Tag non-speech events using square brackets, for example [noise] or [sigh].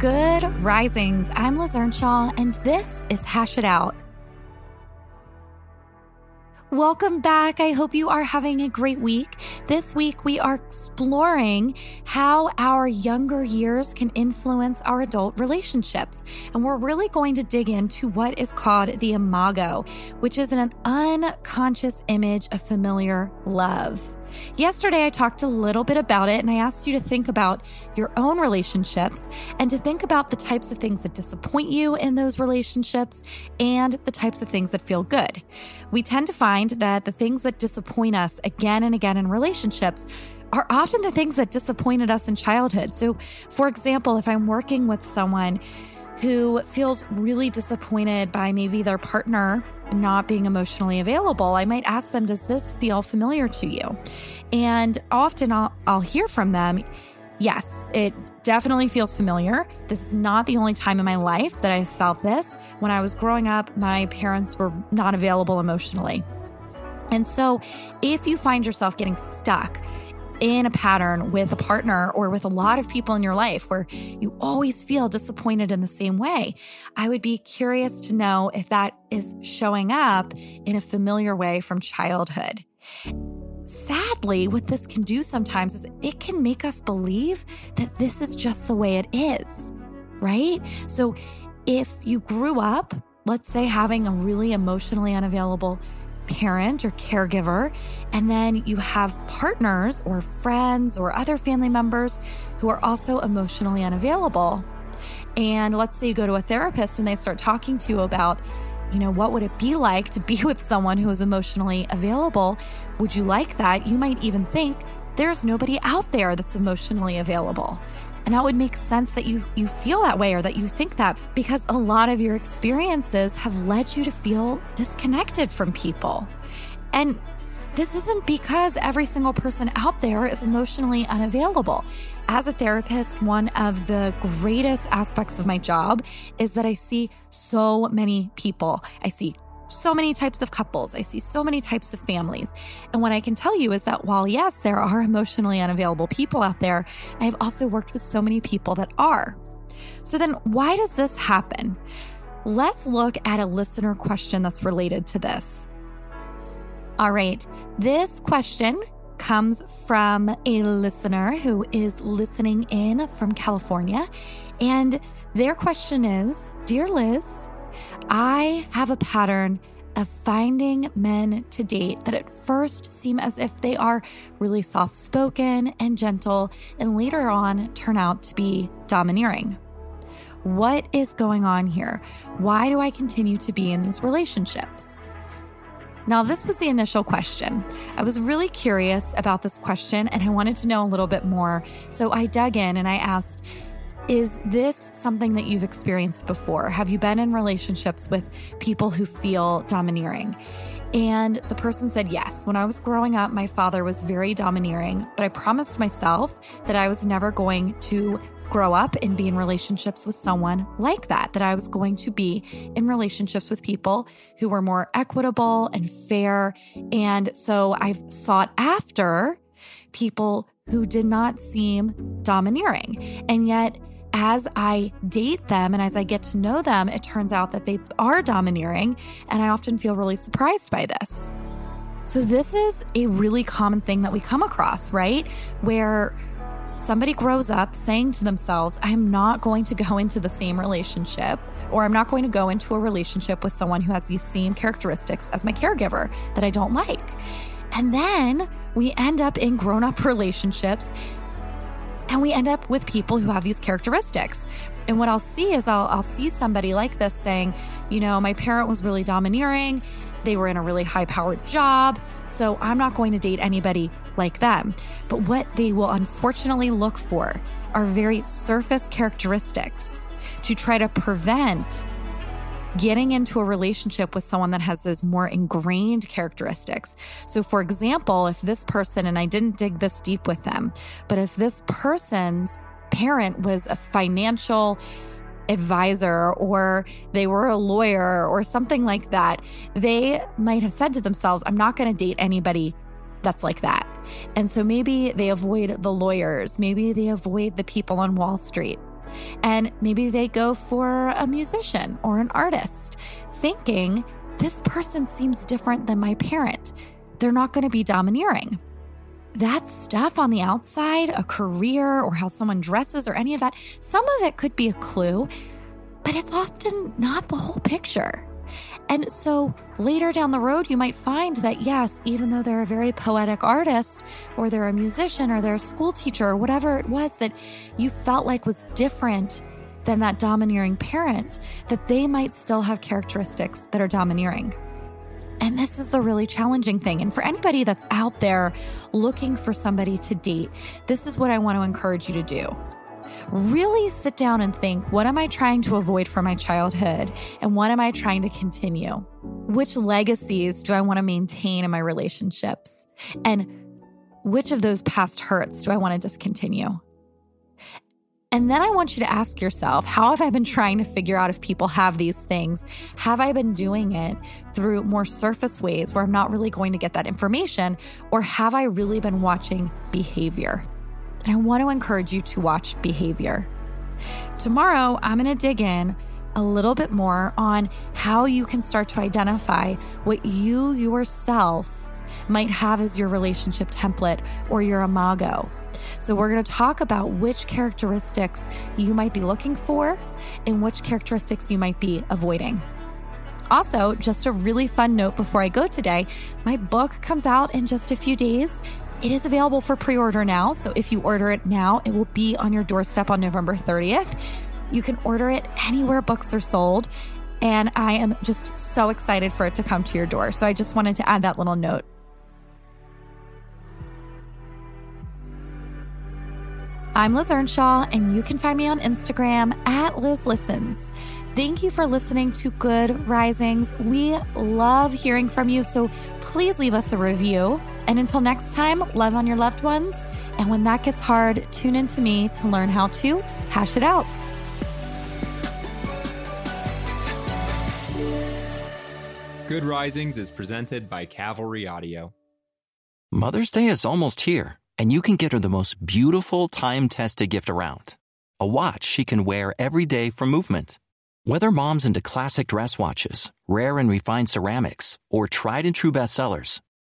Good risings. I'm Liz Earnshaw, and this is Hash It Out. Welcome back. I hope you are having a great week. This week, we are exploring how our younger years can influence our adult relationships. And we're really going to dig into what is called the imago, which is an unconscious image of familiar love. Yesterday, I talked a little bit about it and I asked you to think about your own relationships and to think about the types of things that disappoint you in those relationships and the types of things that feel good. We tend to find that the things that disappoint us again and again in relationships are often the things that disappointed us in childhood. So, for example, if I'm working with someone who feels really disappointed by maybe their partner not being emotionally available, I might ask them, Does this feel familiar to you? And often I'll, I'll hear from them, Yes, it definitely feels familiar. This is not the only time in my life that I felt this. When I was growing up, my parents were not available emotionally. And so, if you find yourself getting stuck in a pattern with a partner or with a lot of people in your life where you always feel disappointed in the same way, I would be curious to know if that is showing up in a familiar way from childhood. Sadly, what this can do sometimes is it can make us believe that this is just the way it is, right? So if you grew up, let's say having a really emotionally unavailable parent or caregiver, and then you have partners or friends or other family members who are also emotionally unavailable. And let's say you go to a therapist and they start talking to you about, you know, what would it be like to be [laughs] with someone who is emotionally available? Would you like that? You might even think there's nobody out there that's emotionally available. And that would make sense that you you feel that way or that you think that because a lot of your experiences have led you to feel disconnected from people. And this isn't because every single person out there is emotionally unavailable. As a therapist, one of the greatest aspects of my job is that I see so many people. I see so many types of couples. I see so many types of families. And what I can tell you is that while, yes, there are emotionally unavailable people out there, I've also worked with so many people that are. So then, why does this happen? Let's look at a listener question that's related to this. All right, this question comes from a listener who is listening in from California. And their question is Dear Liz, I have a pattern of finding men to date that at first seem as if they are really soft spoken and gentle, and later on turn out to be domineering. What is going on here? Why do I continue to be in these relationships? Now, this was the initial question. I was really curious about this question and I wanted to know a little bit more. So I dug in and I asked, is this something that you've experienced before? Have you been in relationships with people who feel domineering? And the person said, Yes. When I was growing up, my father was very domineering, but I promised myself that I was never going to grow up and be in relationships with someone like that, that I was going to be in relationships with people who were more equitable and fair. And so I've sought after people who did not seem domineering. And yet, as I date them and as I get to know them, it turns out that they are domineering. And I often feel really surprised by this. So, this is a really common thing that we come across, right? Where somebody grows up saying to themselves, I'm not going to go [laughs] into the same relationship, or I'm not going to go into a relationship with someone who has these same characteristics as my caregiver that I don't like. And then we end up in grown up [laughs] relationships And we end up with people who have these characteristics. And what I'll see is I'll, I'll see somebody like this saying, you know, my parent was really domineering. They were in a really high powered job. So I'm not going to date anybody like them. But what they will unfortunately look for are very surface characteristics to try to prevent getting into a relationship with someone that has those more ingrained characteristics. So, for example, if this person, and I didn't dig this deep with them, but if this person's parent was a financial advisor or they were a lawyer or something like that, they might have said to themselves, I'm not going to date anybody that's like that. And so maybe they avoid the lawyers, maybe they avoid the people on Wall Street. And maybe they go for a musician or an artist, thinking this person seems different than my parent. They're not going to be domineering. That stuff on the outside, a career or how someone dresses or any of that, some of it could be a clue, but it's often not the whole picture. And so later down the road, you might find that, yes, even though they're a very poetic artist, or they're a musician, or they're a school teacher, or whatever it was that you felt like was different than that domineering parent, that they might still have characteristics that are domineering. And this is the really challenging thing. And for anybody that's out there looking for somebody to date, this is what I want to encourage you to do really sit down and think what am I trying to avoid from my childhood and what am I trying to continue? Which legacies do I want to maintain in my relationships? And which of those past hurts do I want to discontinue? And then I want you to ask yourself, how have I been trying to figure out if people have these things? Have I been doing it through more surface ways where I'm not really going to get that information? Or have I really been watching behavior? And I want to encourage you to watch behavior. Tomorrow, I'm going to dig in a little bit more on how you can start to identify what you yourself might have as your relationship template or your imago. So, we're going to talk about which characteristics you might be looking for and which characteristics you might be avoiding. Also, just a really fun note before I go today my book comes out in just a few days. It is available for pre order now. So if you order it now, it will be on your doorstep on November 30th. You can order it anywhere books are sold. And I am just so excited for it to come to your door. So I just wanted to add that little note. I'm Liz Earnshaw, and you can find me on Instagram at Liz Listens. Thank you for listening to Good Risings. We love hearing from you, so please leave us a review. And until next time, love on your loved ones. And when that gets hard, tune in to me to learn how to hash it out. Good Risings is presented by Cavalry Audio. Mother's Day is almost here, and you can get her the most beautiful time tested gift around a watch she can wear every day for movement. Whether mom's into classic dress watches, rare and refined ceramics, or tried and true bestsellers,